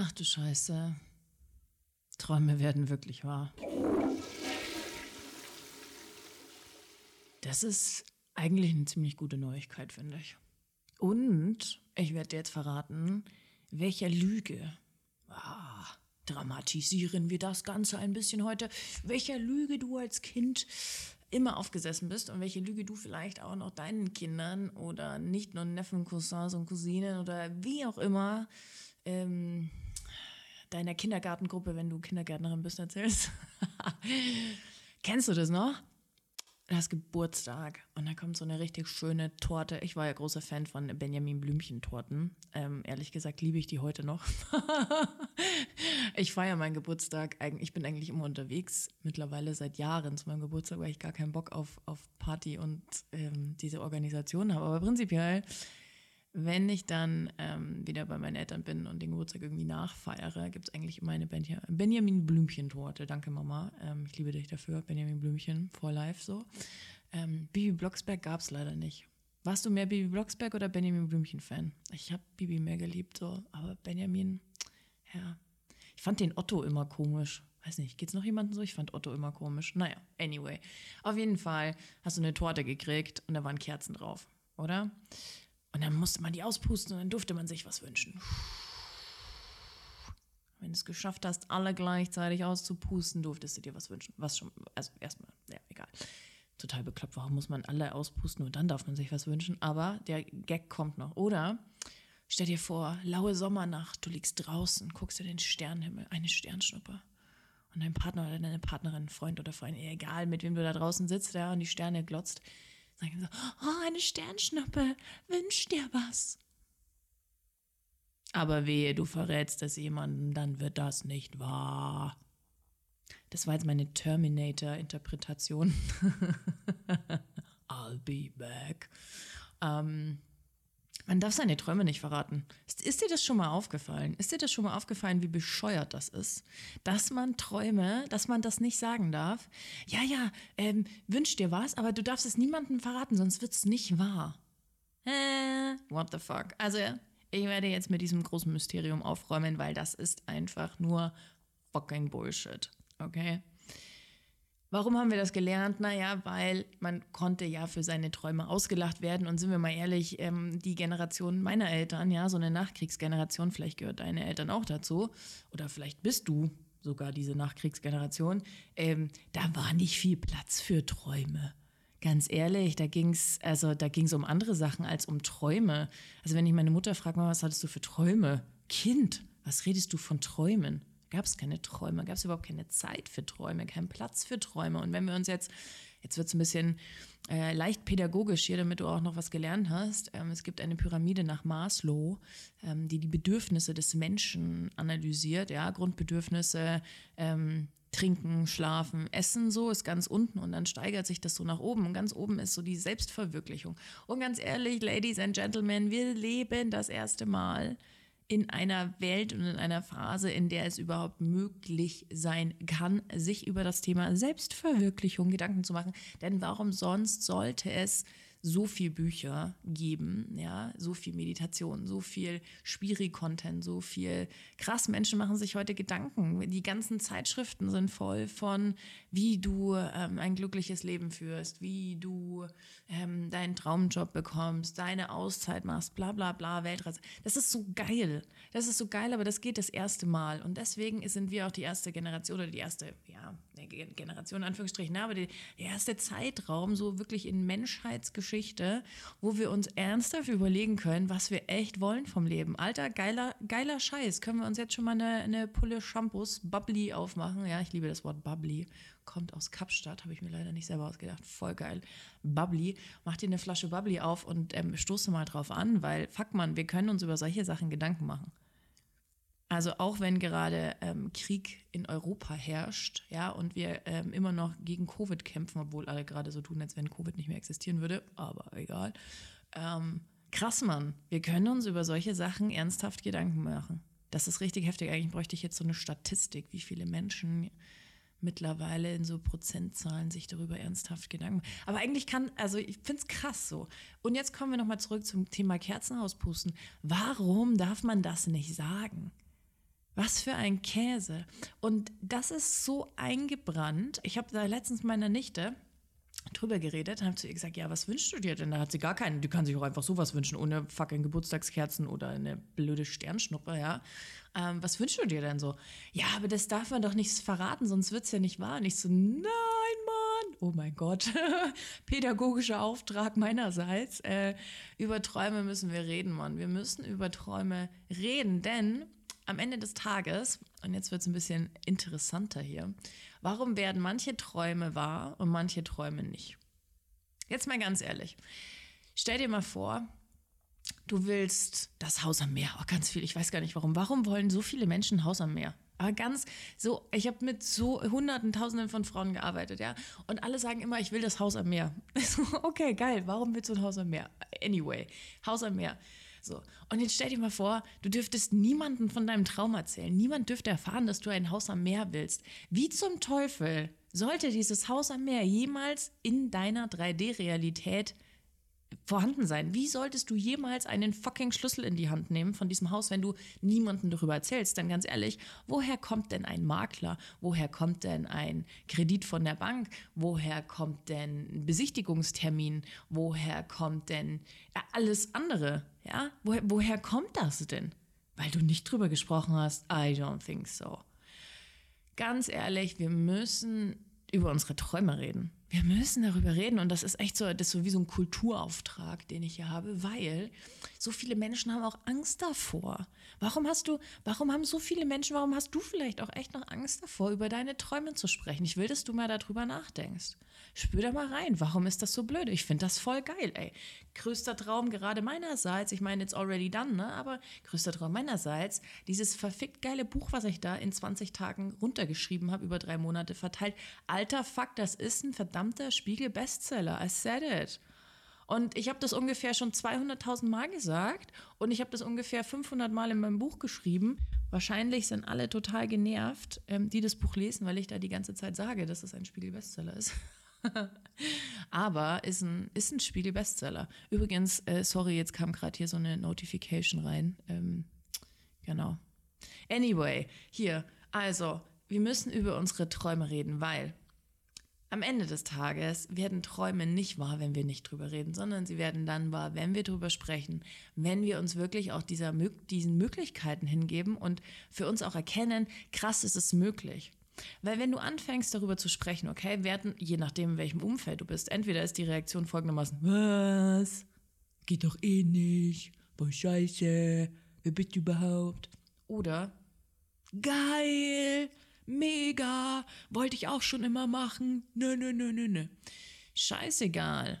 Ach du Scheiße. Träume werden wirklich wahr. Das ist eigentlich eine ziemlich gute Neuigkeit, finde ich. Und ich werde dir jetzt verraten, welcher Lüge. Ah, dramatisieren wir das Ganze ein bisschen heute. Welcher Lüge du als Kind immer aufgesessen bist und welche Lüge du vielleicht auch noch deinen Kindern oder nicht nur Neffen, Cousins und Cousinen oder wie auch immer ähm, deiner Kindergartengruppe, wenn du Kindergärtnerin bist, erzählst. Kennst du das noch? Du hast Geburtstag und da kommt so eine richtig schöne Torte. Ich war ja großer Fan von Benjamin Blümchen-Torten. Ähm, ehrlich gesagt liebe ich die heute noch. ich feiere meinen Geburtstag. Ich bin eigentlich immer unterwegs, mittlerweile seit Jahren zu meinem Geburtstag, weil ich gar keinen Bock auf, auf Party und ähm, diese Organisation habe. Aber prinzipiell wenn ich dann ähm, wieder bei meinen Eltern bin und den Geburtstag irgendwie nachfeiere, gibt es eigentlich immer eine Benjamin Blümchen-Torte. Danke, Mama. Ähm, ich liebe dich dafür. Benjamin Blümchen for life so. Ähm, Bibi Blocksberg gab es leider nicht. Warst du mehr Bibi Blocksberg oder Benjamin Blümchen-Fan? Ich habe Bibi mehr geliebt, so. Aber Benjamin, ja. Ich fand den Otto immer komisch. Weiß nicht, geht's noch jemandem so? Ich fand Otto immer komisch. Naja, anyway. Auf jeden Fall hast du eine Torte gekriegt und da waren Kerzen drauf, oder? Und dann musste man die auspusten und dann durfte man sich was wünschen. Wenn du es geschafft hast, alle gleichzeitig auszupusten, durftest du dir was wünschen. Was schon, also erstmal, ja, egal. Total bekloppt, warum muss man alle auspusten und dann darf man sich was wünschen? Aber der Gag kommt noch. Oder stell dir vor, laue Sommernacht, du liegst draußen, guckst dir den Sternenhimmel, eine Sternschnuppe. Und dein Partner oder deine Partnerin, Freund oder Freundin, egal mit wem du da draußen sitzt, ja, und die Sterne glotzt, Sagen so, oh, eine Sternschnuppe, wünsch dir was. Aber wehe, du verrätst es jemandem, dann wird das nicht wahr. Das war jetzt meine Terminator-Interpretation. I'll be back. Ähm, man darf seine Träume nicht verraten. Ist, ist, dir das schon mal aufgefallen? Ist dir das schon mal aufgefallen, wie bescheuert das ist? Dass man Träume, dass man das nicht sagen darf? Ja, ja, ähm, wünsch dir was, aber du darfst es niemandem verraten, sonst wird es nicht wahr. Äh, what the fuck? Also, ich werde jetzt mit diesem großen Mysterium aufräumen, weil das ist einfach nur fucking Bullshit. Okay? Warum haben wir das gelernt? Naja, weil man konnte ja für seine Träume ausgelacht werden. Und sind wir mal ehrlich, ähm, die Generation meiner Eltern, ja, so eine Nachkriegsgeneration, vielleicht gehört deine Eltern auch dazu, oder vielleicht bist du sogar diese Nachkriegsgeneration, ähm, da war nicht viel Platz für Träume. Ganz ehrlich, da ging's, also um andere Sachen als um Träume. Also wenn ich meine Mutter frage, was hattest du für Träume? Kind, was redest du von Träumen? Gab es keine Träume, gab es überhaupt keine Zeit für Träume, keinen Platz für Träume. Und wenn wir uns jetzt, jetzt wird es ein bisschen äh, leicht pädagogisch hier, damit du auch noch was gelernt hast. Ähm, es gibt eine Pyramide nach Maslow, ähm, die die Bedürfnisse des Menschen analysiert, ja, Grundbedürfnisse, ähm, Trinken, Schlafen, Essen, so ist ganz unten und dann steigert sich das so nach oben und ganz oben ist so die Selbstverwirklichung. Und ganz ehrlich, Ladies and Gentlemen, wir leben das erste Mal in einer Welt und in einer Phase, in der es überhaupt möglich sein kann, sich über das Thema Selbstverwirklichung Gedanken zu machen. Denn warum sonst sollte es so viel Bücher geben, ja, so viel Meditation, so viel Spiri-Content, so viel krass. Menschen machen sich heute Gedanken. Die ganzen Zeitschriften sind voll von, wie du ähm, ein glückliches Leben führst, wie du ähm, deinen Traumjob bekommst, deine Auszeit machst, bla bla bla, Weltreise. Das ist so geil. Das ist so geil, aber das geht das erste Mal. Und deswegen sind wir auch die erste Generation oder die erste, ja, Generation Anführungsstrichen, aber der erste Zeitraum so wirklich in Menschheitsgeschichte Geschichte, wo wir uns ernsthaft überlegen können, was wir echt wollen vom Leben. Alter, geiler, geiler Scheiß. Können wir uns jetzt schon mal eine, eine Pulle Shampoos Bubbly aufmachen? Ja, ich liebe das Wort Bubbly. Kommt aus Kapstadt, habe ich mir leider nicht selber ausgedacht. Voll geil. Bubbly. Mach dir eine Flasche Bubbly auf und ähm, stoße mal drauf an, weil, fuck man, wir können uns über solche Sachen Gedanken machen. Also auch wenn gerade ähm, Krieg in Europa herrscht, ja, und wir ähm, immer noch gegen Covid kämpfen, obwohl alle gerade so tun, als wenn Covid nicht mehr existieren würde, aber egal. Ähm, krass, Mann. Wir können uns über solche Sachen ernsthaft Gedanken machen. Das ist richtig heftig. Eigentlich bräuchte ich jetzt so eine Statistik, wie viele Menschen mittlerweile in so Prozentzahlen sich darüber ernsthaft Gedanken machen. Aber eigentlich kann, also ich finde es krass so. Und jetzt kommen wir nochmal zurück zum Thema Kerzenhauspusten. Warum darf man das nicht sagen? Was für ein Käse. Und das ist so eingebrannt. Ich habe da letztens meiner Nichte drüber geredet, habe zu ihr gesagt, ja, was wünschst du dir denn? Da hat sie gar keinen, die kann sich auch einfach sowas wünschen, ohne fucking Geburtstagskerzen oder eine blöde Sternschnuppe, ja. Ähm, was wünschst du dir denn so? Ja, aber das darf man doch nicht verraten, sonst wird es ja nicht wahr. Und ich so, nein, Mann, oh mein Gott, pädagogischer Auftrag meinerseits. Äh, über Träume müssen wir reden, Mann. Wir müssen über Träume reden, denn am Ende des Tages, und jetzt wird es ein bisschen interessanter hier, warum werden manche Träume wahr und manche Träume nicht? Jetzt mal ganz ehrlich. Stell dir mal vor, du willst das Haus am Meer. Oh, ganz viel, ich weiß gar nicht warum. Warum wollen so viele Menschen ein Haus am Meer? Aber ganz so, ich habe mit so Hunderten, Tausenden von Frauen gearbeitet, ja. Und alle sagen immer, ich will das Haus am Meer. okay, geil. Warum willst du ein Haus am Meer? Anyway, Haus am Meer. So. Und jetzt stell dir mal vor, du dürftest niemanden von deinem Traum erzählen. Niemand dürfte erfahren, dass du ein Haus am Meer willst. Wie zum Teufel sollte dieses Haus am Meer jemals in deiner 3D-Realität vorhanden sein. Wie solltest du jemals einen fucking Schlüssel in die Hand nehmen von diesem Haus, wenn du niemandem darüber erzählst? Denn ganz ehrlich, woher kommt denn ein Makler? Woher kommt denn ein Kredit von der Bank? Woher kommt denn ein Besichtigungstermin? Woher kommt denn alles andere? Ja, woher, woher kommt das denn? Weil du nicht drüber gesprochen hast? I don't think so. Ganz ehrlich, wir müssen über unsere Träume reden. Wir müssen darüber reden und das ist echt so, das ist so wie so ein Kulturauftrag, den ich hier habe, weil so viele Menschen haben auch Angst davor. Warum hast du, warum haben so viele Menschen, warum hast du vielleicht auch echt noch Angst davor, über deine Träume zu sprechen? Ich will, dass du mal darüber nachdenkst. Spür da mal rein. Warum ist das so blöd? Ich finde das voll geil, ey. Größter Traum gerade meinerseits, ich meine, it's already done, ne? Aber größter Traum meinerseits, dieses verfickt geile Buch, was ich da in 20 Tagen runtergeschrieben habe, über drei Monate verteilt. Alter Fuck, das ist ein verdammter Spiegel-Bestseller. I said it. Und ich habe das ungefähr schon 200.000 Mal gesagt und ich habe das ungefähr 500 Mal in meinem Buch geschrieben. Wahrscheinlich sind alle total genervt, ähm, die das Buch lesen, weil ich da die ganze Zeit sage, dass es ein Spiegel-Bestseller ist. Aber ist ein, ist ein Spiegel-Bestseller. Übrigens, äh, sorry, jetzt kam gerade hier so eine Notification rein. Ähm, genau. Anyway, hier, also, wir müssen über unsere Träume reden, weil am Ende des Tages werden Träume nicht wahr, wenn wir nicht drüber reden, sondern sie werden dann wahr, wenn wir drüber sprechen, wenn wir uns wirklich auch dieser, diesen Möglichkeiten hingeben und für uns auch erkennen, krass ist es möglich. Weil wenn du anfängst darüber zu sprechen, okay, werden, je nachdem, in welchem Umfeld du bist, entweder ist die Reaktion folgendermaßen, was? Geht doch eh nicht, boah scheiße, wer bist du überhaupt? Oder, geil, mega, wollte ich auch schon immer machen, nö, nö, nö, nö, nö. Scheißegal,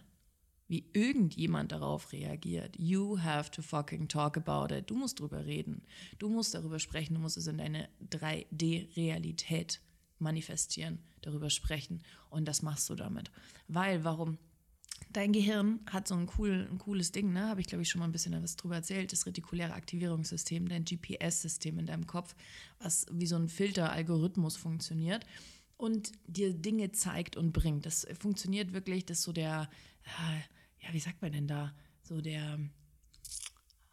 wie irgendjemand darauf reagiert. You have to fucking talk about it. Du musst drüber reden. Du musst darüber sprechen. Du musst es in deine 3D-Realität manifestieren, darüber sprechen. Und das machst du damit. Weil, warum? Dein Gehirn hat so ein, cool, ein cooles Ding, ne? Habe ich, glaube ich, schon mal ein bisschen was drüber erzählt. Das retikuläre Aktivierungssystem, dein GPS-System in deinem Kopf, was wie so ein Filter-Algorithmus funktioniert und dir Dinge zeigt und bringt. Das funktioniert wirklich, das ist so der, ja, wie sagt man denn da? So der,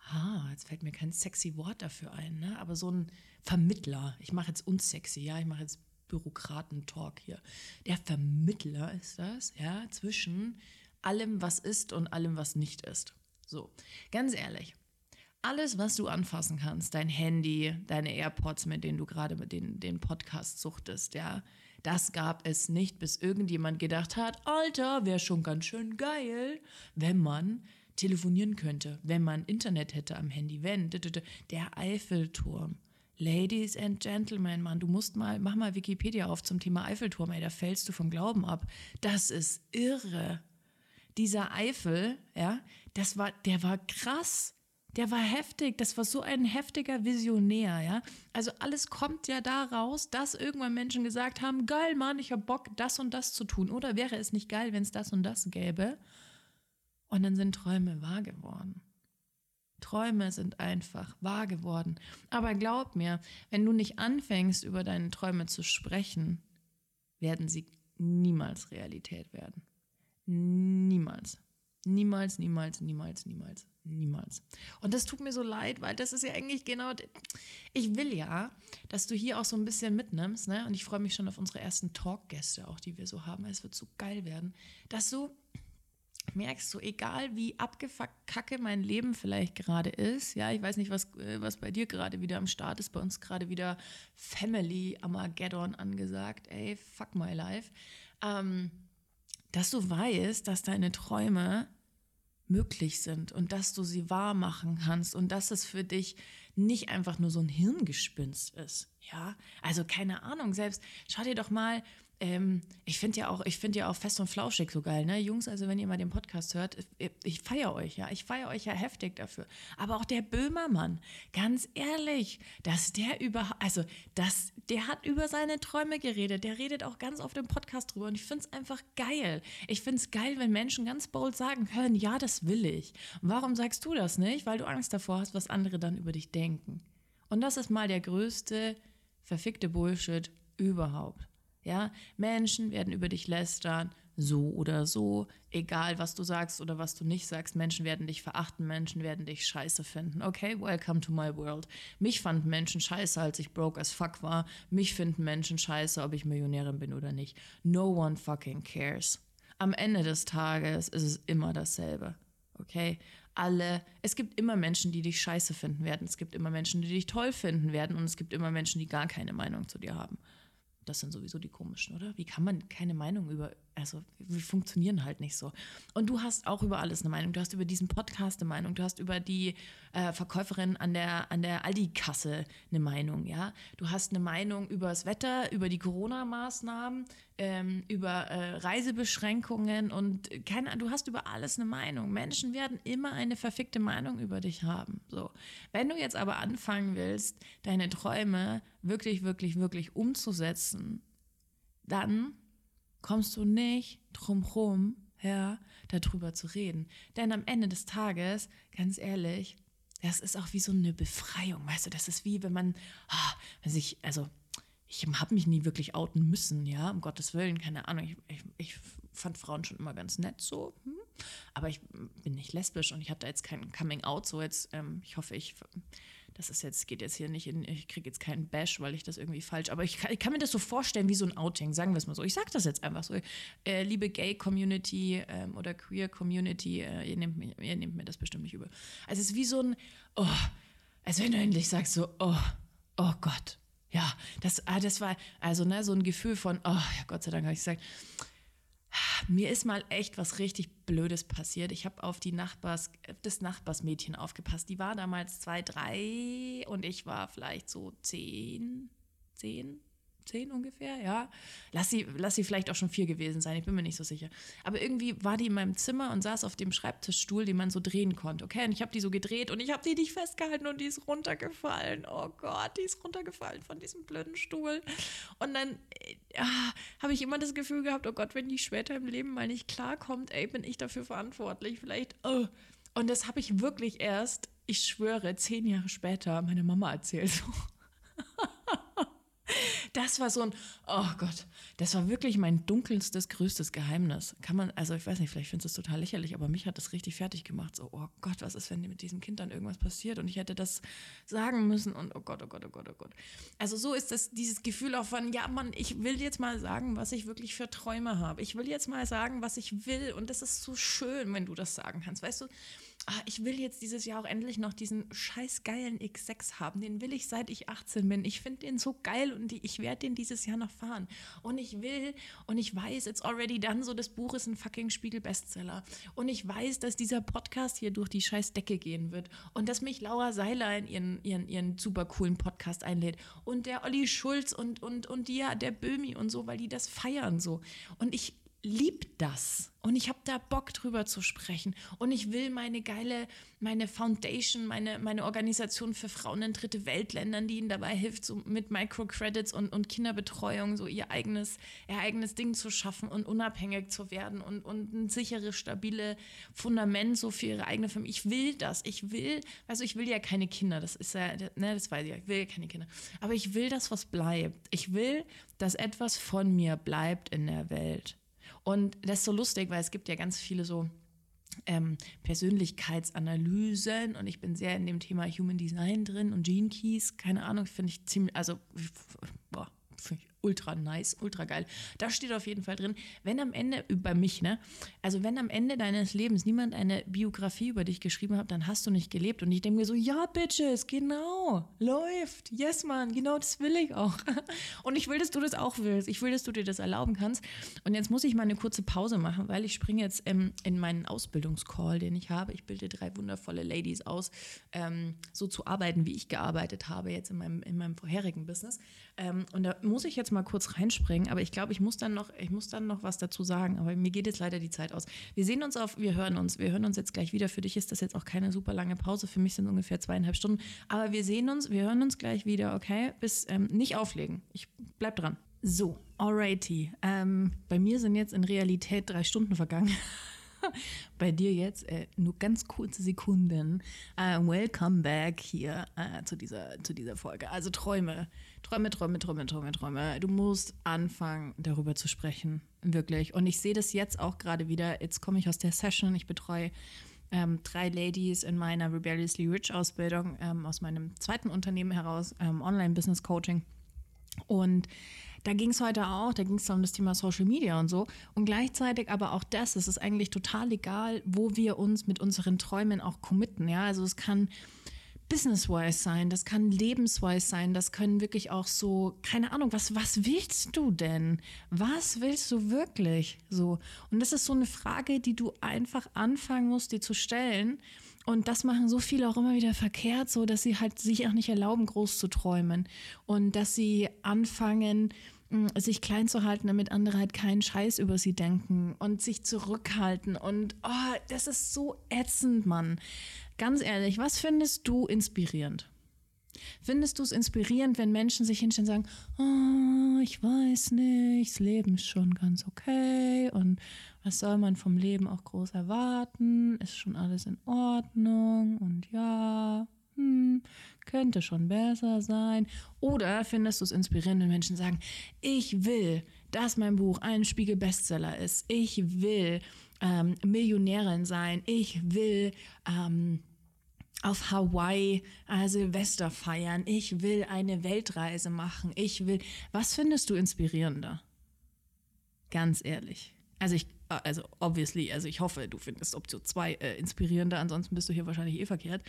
ah, jetzt fällt mir kein sexy Wort dafür ein, ne? Aber so ein Vermittler. Ich mache jetzt unsexy, ja, ich mache jetzt Bürokratentalk hier. Der Vermittler ist das, ja, zwischen allem, was ist und allem, was nicht ist. So, ganz ehrlich. Alles, was du anfassen kannst, dein Handy, deine AirPods, mit denen du gerade den, den Podcast suchtest, ja, das gab es nicht, bis irgendjemand gedacht hat, Alter, wäre schon ganz schön geil, wenn man telefonieren könnte, wenn man Internet hätte am Handy, wenn, der Eiffelturm. Ladies and Gentlemen, Mann, du musst mal, mach mal Wikipedia auf zum Thema Eiffelturm, ey, da fällst du vom Glauben ab. Das ist irre. Dieser Eifel, ja, das war, der war krass. Der war heftig, das war so ein heftiger Visionär, ja. Also alles kommt ja daraus, dass irgendwann Menschen gesagt haben, geil, Mann, ich hab Bock, das und das zu tun. Oder wäre es nicht geil, wenn es das und das gäbe? Und dann sind Träume wahr geworden. Träume sind einfach wahr geworden. Aber glaub mir, wenn du nicht anfängst, über deine Träume zu sprechen, werden sie niemals Realität werden. Niemals. Niemals, niemals, niemals, niemals, niemals. Und das tut mir so leid, weil das ist ja eigentlich genau. Ich will ja, dass du hier auch so ein bisschen mitnimmst, ne? Und ich freue mich schon auf unsere ersten Talkgäste auch, die wir so haben. Es wird so geil werden, dass du merkst, so egal wie abgefuckt kacke mein Leben vielleicht gerade ist, ja, ich weiß nicht, was, äh, was bei dir gerade wieder am Start ist, bei uns gerade wieder Family Armageddon angesagt, ey, fuck my life, ähm, dass du weißt, dass deine Träume möglich sind und dass du sie wahr machen kannst und dass es für dich nicht einfach nur so ein Hirngespinst ist. Ja, also keine Ahnung, selbst schau dir doch mal ähm, ich finde ja auch, ich finde ja auch fest und flauschig so geil, ne? Jungs, also wenn ihr mal den Podcast hört, ich, ich feiere euch, ja. Ich feiere euch ja heftig dafür. Aber auch der Böhmermann, ganz ehrlich, dass der über, also, dass, der hat über seine Träume geredet. Der redet auch ganz oft im Podcast drüber. Und ich finde es einfach geil. Ich finde es geil, wenn Menschen ganz bold sagen können, ja, das will ich. Warum sagst du das nicht? Weil du Angst davor hast, was andere dann über dich denken. Und das ist mal der größte verfickte Bullshit überhaupt. Ja, Menschen werden über dich lästern, so oder so, egal was du sagst oder was du nicht sagst. Menschen werden dich verachten, Menschen werden dich scheiße finden. Okay, welcome to my world. Mich fanden Menschen scheiße, als ich broke as fuck war. Mich finden Menschen scheiße, ob ich Millionärin bin oder nicht. No one fucking cares. Am Ende des Tages ist es immer dasselbe. Okay? Alle, es gibt immer Menschen, die dich scheiße finden werden. Es gibt immer Menschen, die dich toll finden werden. Und es gibt immer Menschen, die gar keine Meinung zu dir haben. Das sind sowieso die komischen, oder? Wie kann man keine Meinung über, also wir funktionieren halt nicht so. Und du hast auch über alles eine Meinung. Du hast über diesen Podcast eine Meinung. Du hast über die äh, Verkäuferin an der, an der Aldi-Kasse eine Meinung, ja. Du hast eine Meinung über das Wetter, über die Corona-Maßnahmen, ähm, über äh, Reisebeschränkungen und keine, du hast über alles eine Meinung. Menschen werden immer eine verfickte Meinung über dich haben. So. Wenn du jetzt aber anfangen willst, deine Träume wirklich, wirklich, wirklich umzusetzen, dann kommst du nicht drum rum, ja, darüber zu reden. Denn am Ende des Tages, ganz ehrlich, das ist auch wie so eine Befreiung, weißt du, das ist wie wenn man, wenn sich, also ich habe mich nie wirklich outen müssen, ja, um Gottes Willen, keine Ahnung. Ich, ich, ich fand Frauen schon immer ganz nett so, hm? aber ich bin nicht lesbisch und ich hatte jetzt kein Coming Out, so jetzt, ähm, ich hoffe, ich, das ist jetzt, geht jetzt hier nicht in, ich kriege jetzt keinen Bash, weil ich das irgendwie falsch, aber ich kann, ich kann, mir das so vorstellen wie so ein Outing, sagen wir es mal so. Ich sage das jetzt einfach so. Äh, liebe Gay-Community ähm, oder Queer-Community, äh, ihr, nehmt mir, ihr nehmt mir das bestimmt nicht übel. Also es ist wie so ein, oh, als wenn du endlich sagst so, oh, oh Gott, ja, das, ah, das war also ne, so ein Gefühl von, oh, ja, Gott sei Dank habe ich gesagt, mir ist mal echt was richtig Blödes passiert. Ich habe auf die Nachbars, das Nachbarsmädchen aufgepasst. Die war damals zwei, drei und ich war vielleicht so zehn, zehn, zehn ungefähr, ja. Lass sie, lass sie vielleicht auch schon vier gewesen sein, ich bin mir nicht so sicher. Aber irgendwie war die in meinem Zimmer und saß auf dem Schreibtischstuhl, den man so drehen konnte, okay? Und ich habe die so gedreht und ich habe die nicht festgehalten und die ist runtergefallen. Oh Gott, die ist runtergefallen von diesem blöden Stuhl. Und dann äh, habe ich immer das Gefühl gehabt, oh Gott, wenn die später im Leben mal nicht klarkommt, ey, bin ich dafür verantwortlich. Vielleicht, oh. Und das habe ich wirklich erst, ich schwöre, zehn Jahre später meiner Mama erzählt. Das war so ein, oh Gott, das war wirklich mein dunkelstes, größtes Geheimnis. Kann man, also ich weiß nicht, vielleicht findest du es total lächerlich, aber mich hat das richtig fertig gemacht. So, oh Gott, was ist, wenn mit diesem Kind dann irgendwas passiert und ich hätte das sagen müssen und oh Gott, oh Gott, oh Gott, oh Gott. Also so ist das, dieses Gefühl auch von, ja Mann, ich will jetzt mal sagen, was ich wirklich für Träume habe. Ich will jetzt mal sagen, was ich will und das ist so schön, wenn du das sagen kannst. Weißt du, ah, ich will jetzt dieses Jahr auch endlich noch diesen scheiß geilen X6 haben. Den will ich seit ich 18 bin. Ich finde den so geil und ich werde den dieses Jahr noch fahren. Und ich will und ich weiß, it's already done, so das Buch ist ein fucking Spiegel-Bestseller. Und ich weiß, dass dieser Podcast hier durch die scheiß Decke gehen wird und dass mich Laura Seiler in ihren, ihren, ihren super coolen Podcast einlädt und der Olli Schulz und, und, und die, der Böhmi und so, weil die das feiern so. Und ich liebe das. Und ich habe da Bock drüber zu sprechen. Und ich will meine geile, meine Foundation, meine, meine Organisation für Frauen in dritte Weltländern, die ihnen dabei hilft, so mit Microcredits und, und Kinderbetreuung so ihr eigenes, ihr eigenes Ding zu schaffen und unabhängig zu werden und, und ein sicheres, stabile Fundament so für ihre eigene Familie. Ich will das. Ich will, also ich will ja keine Kinder, das ist ja, ne, das weiß ich ja, ich will ja keine Kinder. Aber ich will das, was bleibt. Ich will, dass etwas von mir bleibt in der Welt. Und das ist so lustig, weil es gibt ja ganz viele so ähm, Persönlichkeitsanalysen und ich bin sehr in dem Thema Human Design drin und Gene Keys, keine Ahnung, finde ich ziemlich, also boah, finde ich ultra nice, ultra geil. Da steht auf jeden Fall drin, wenn am Ende, über mich, ne? Also wenn am Ende deines Lebens niemand eine Biografie über dich geschrieben hat, dann hast du nicht gelebt. Und ich denke mir so, ja, Bitches, genau, läuft. Yes, man, genau das will ich auch. Und ich will, dass du das auch willst. Ich will, dass du dir das erlauben kannst. Und jetzt muss ich mal eine kurze Pause machen, weil ich springe jetzt ähm, in meinen Ausbildungscall, den ich habe. Ich bilde drei wundervolle Ladies aus, ähm, so zu arbeiten, wie ich gearbeitet habe jetzt in meinem, in meinem vorherigen Business. Ähm, und da muss ich jetzt mal kurz reinspringen, aber ich glaube, ich muss dann noch, ich muss dann noch was dazu sagen. Aber mir geht jetzt leider die Zeit aus. Wir sehen uns auf, wir hören uns, wir hören uns jetzt gleich wieder. Für dich ist das jetzt auch keine super lange Pause. Für mich sind ungefähr zweieinhalb Stunden. Aber wir sehen uns, wir hören uns gleich wieder, okay? Bis ähm, nicht auflegen. Ich bleib dran. So, alrighty. Ähm, bei mir sind jetzt in Realität drei Stunden vergangen. bei dir jetzt äh, nur ganz kurze Sekunden. Uh, welcome back hier uh, zu, dieser, zu dieser Folge. Also Träume, Träume, Träume, Träume, Träume, Träume. Du musst anfangen, darüber zu sprechen. Wirklich. Und ich sehe das jetzt auch gerade wieder. Jetzt komme ich aus der Session. Ich betreue ähm, drei Ladies in meiner Rebelliously Rich Ausbildung ähm, aus meinem zweiten Unternehmen heraus, ähm, Online Business Coaching. Und da ging es heute auch, da ging es um das Thema Social Media und so. Und gleichzeitig aber auch das, es ist eigentlich total egal, wo wir uns mit unseren Träumen auch committen. Ja, also es kann business-wise sein, das kann lebenswise sein, das können wirklich auch so, keine Ahnung, was, was willst du denn? Was willst du wirklich? So. Und das ist so eine Frage, die du einfach anfangen musst, dir zu stellen. Und das machen so viele auch immer wieder verkehrt, so dass sie halt sich auch nicht erlauben, groß zu träumen. Und dass sie anfangen, sich klein zu halten, damit andere halt keinen Scheiß über sie denken und sich zurückhalten. Und oh, das ist so ätzend, Mann. Ganz ehrlich, was findest du inspirierend? Findest du es inspirierend, wenn Menschen sich hinstellen und sagen, oh, ich weiß nicht, das Leben ist schon ganz okay und was soll man vom Leben auch groß erwarten? Ist schon alles in Ordnung und ja, hm, könnte schon besser sein. Oder findest du es inspirierend, wenn Menschen sagen, ich will, dass mein Buch ein Spiegel-Bestseller ist. Ich will ähm, Millionärin sein. Ich will ähm, auf Hawaii äh, Silvester feiern. Ich will eine Weltreise machen. Ich will. Was findest du inspirierender? Ganz ehrlich. Also ich, also obviously, also ich hoffe, du findest Option 2 äh, inspirierender, ansonsten bist du hier wahrscheinlich eh verkehrt.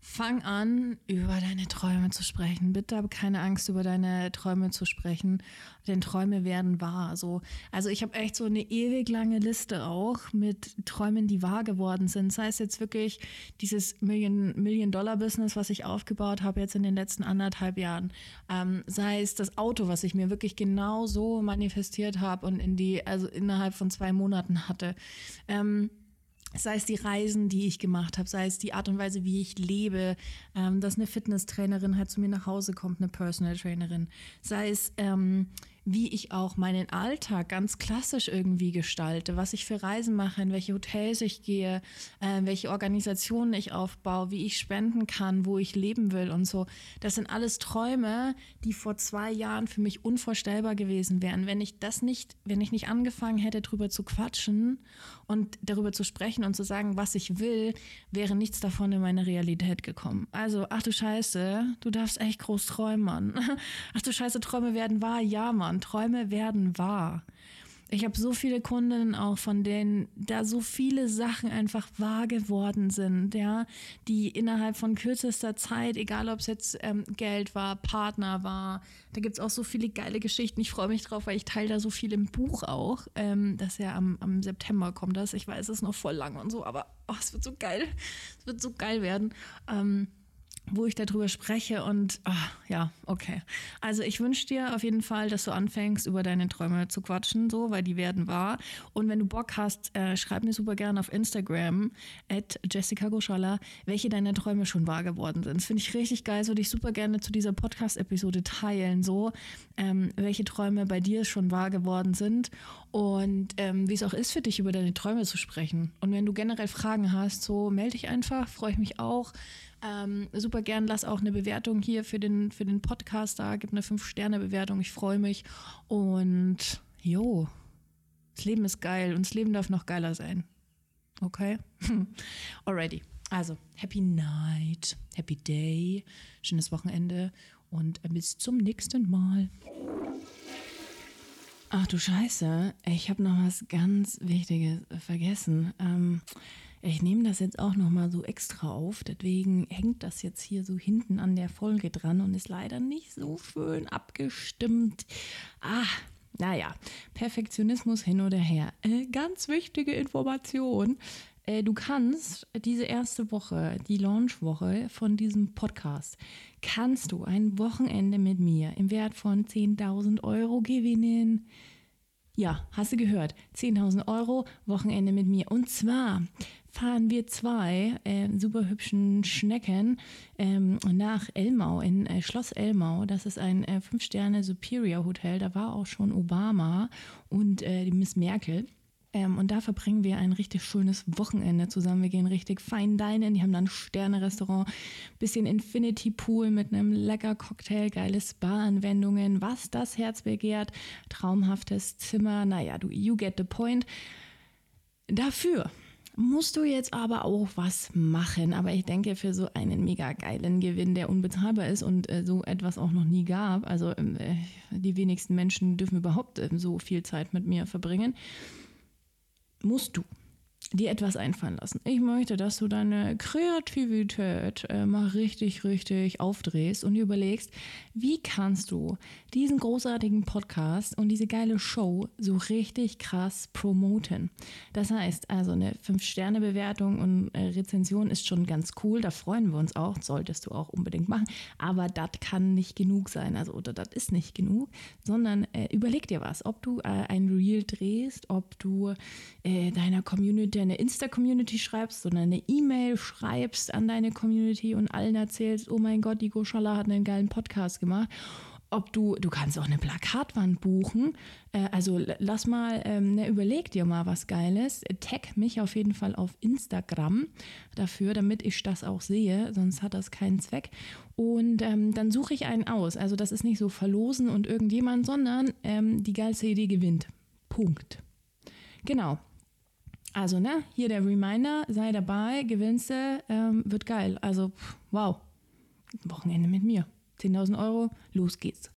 Fang an, über deine Träume zu sprechen. Bitte habe keine Angst, über deine Träume zu sprechen, denn Träume werden wahr. So, also ich habe echt so eine ewig lange Liste auch mit Träumen, die wahr geworden sind. Sei es jetzt wirklich dieses Million-Dollar-Business, was ich aufgebaut habe jetzt in den letzten anderthalb Jahren. Ähm, sei es das Auto, was ich mir wirklich genau so manifestiert habe und in die, also innerhalb von zwei Monaten hatte. Ähm, sei es die Reisen, die ich gemacht habe, sei es die Art und Weise, wie ich lebe, ähm, dass eine Fitnesstrainerin halt zu mir nach Hause kommt, eine Personal Trainerin, sei es ähm, wie ich auch meinen Alltag ganz klassisch irgendwie gestalte, was ich für Reisen mache, in welche Hotels ich gehe, äh, welche Organisationen ich aufbaue, wie ich spenden kann, wo ich leben will und so. Das sind alles Träume, die vor zwei Jahren für mich unvorstellbar gewesen wären, wenn ich das nicht, wenn ich nicht angefangen hätte, drüber zu quatschen und darüber zu sprechen und zu sagen, was ich will, wäre nichts davon in meine Realität gekommen. Also, ach du Scheiße, du darfst echt groß träumen, Mann. Ach du Scheiße, Träume werden wahr, ja, Mann. Träume werden wahr. Ich habe so viele Kundinnen auch, von denen da so viele Sachen einfach wahr geworden sind, ja, die innerhalb von kürzester Zeit, egal ob es jetzt ähm, Geld war, Partner war, da gibt es auch so viele geile Geschichten. Ich freue mich drauf, weil ich teile da so viel im Buch auch, ähm, das ja am, am September kommt das. Ich weiß, es ist noch voll lang und so, aber oh, es wird so geil. Es wird so geil werden. Ähm, wo ich darüber spreche und ach, ja, okay. Also ich wünsche dir auf jeden Fall, dass du anfängst, über deine Träume zu quatschen, so, weil die werden wahr. Und wenn du Bock hast, äh, schreib mir super gerne auf Instagram at Jessica Goscholla, welche deine Träume schon wahr geworden sind. Das finde ich richtig geil, würde ich super gerne zu dieser Podcast-Episode teilen, so, ähm, welche Träume bei dir schon wahr geworden sind und ähm, wie es auch ist für dich, über deine Träume zu sprechen. Und wenn du generell Fragen hast, so melde dich einfach, freue ich mich auch. Ähm, super gern, lass auch eine Bewertung hier für den, für den Podcast da, gib eine 5-Sterne-Bewertung, ich freue mich. Und jo, das Leben ist geil und das Leben darf noch geiler sein. Okay? Alrighty. Also, happy night, happy day, schönes Wochenende und bis zum nächsten Mal. Ach du Scheiße, ich habe noch was ganz Wichtiges vergessen. Ähm, ich nehme das jetzt auch noch mal so extra auf, deswegen hängt das jetzt hier so hinten an der Folge dran und ist leider nicht so schön abgestimmt. Ah, naja, Perfektionismus hin oder her. Äh, ganz wichtige Information. Äh, du kannst diese erste Woche, die Launchwoche von diesem Podcast, kannst du ein Wochenende mit mir im Wert von 10.000 Euro gewinnen. Ja, hast du gehört. 10.000 Euro Wochenende mit mir. Und zwar fahren wir zwei äh, super hübschen Schnecken ähm, nach Elmau, in äh, Schloss Elmau. Das ist ein äh, Fünf-Sterne-Superior-Hotel. Da war auch schon Obama und äh, die Miss Merkel. Ähm, und da verbringen wir ein richtig schönes Wochenende zusammen. Wir gehen richtig fein dinen. Die haben dann Sterne-Restaurant, bisschen Infinity Pool mit einem lecker Cocktail, geile Spa-Anwendungen, was das Herz begehrt, traumhaftes Zimmer. Naja, du, you get the point. Dafür musst du jetzt aber auch was machen. Aber ich denke, für so einen mega geilen Gewinn, der unbezahlbar ist und äh, so etwas auch noch nie gab, also äh, die wenigsten Menschen dürfen überhaupt äh, so viel Zeit mit mir verbringen, musst du dir etwas einfallen lassen. Ich möchte, dass du deine Kreativität äh, mal richtig, richtig aufdrehst und überlegst, wie kannst du diesen großartigen Podcast und diese geile Show so richtig krass promoten. Das heißt, also eine 5-Sterne-Bewertung und äh, Rezension ist schon ganz cool, da freuen wir uns auch, solltest du auch unbedingt machen, aber das kann nicht genug sein, also oder das ist nicht genug, sondern äh, überleg dir was, ob du äh, ein Reel drehst, ob du äh, deiner Community dir eine Insta-Community schreibst, sondern eine E-Mail schreibst an deine Community und allen erzählst, oh mein Gott, die Goshala hat einen geilen Podcast gemacht. Ob du, du kannst auch eine Plakatwand buchen. Äh, also lass mal, ähm, ne, überleg dir mal was Geiles. Tag mich auf jeden Fall auf Instagram dafür, damit ich das auch sehe, sonst hat das keinen Zweck. Und ähm, dann suche ich einen aus. Also das ist nicht so verlosen und irgendjemand, sondern ähm, die geilste Idee gewinnt. Punkt. Genau. Also, ne, hier der Reminder, sei dabei, gewinnst du, ähm, wird geil. Also, wow. Wochenende mit mir. 10.000 Euro, los geht's.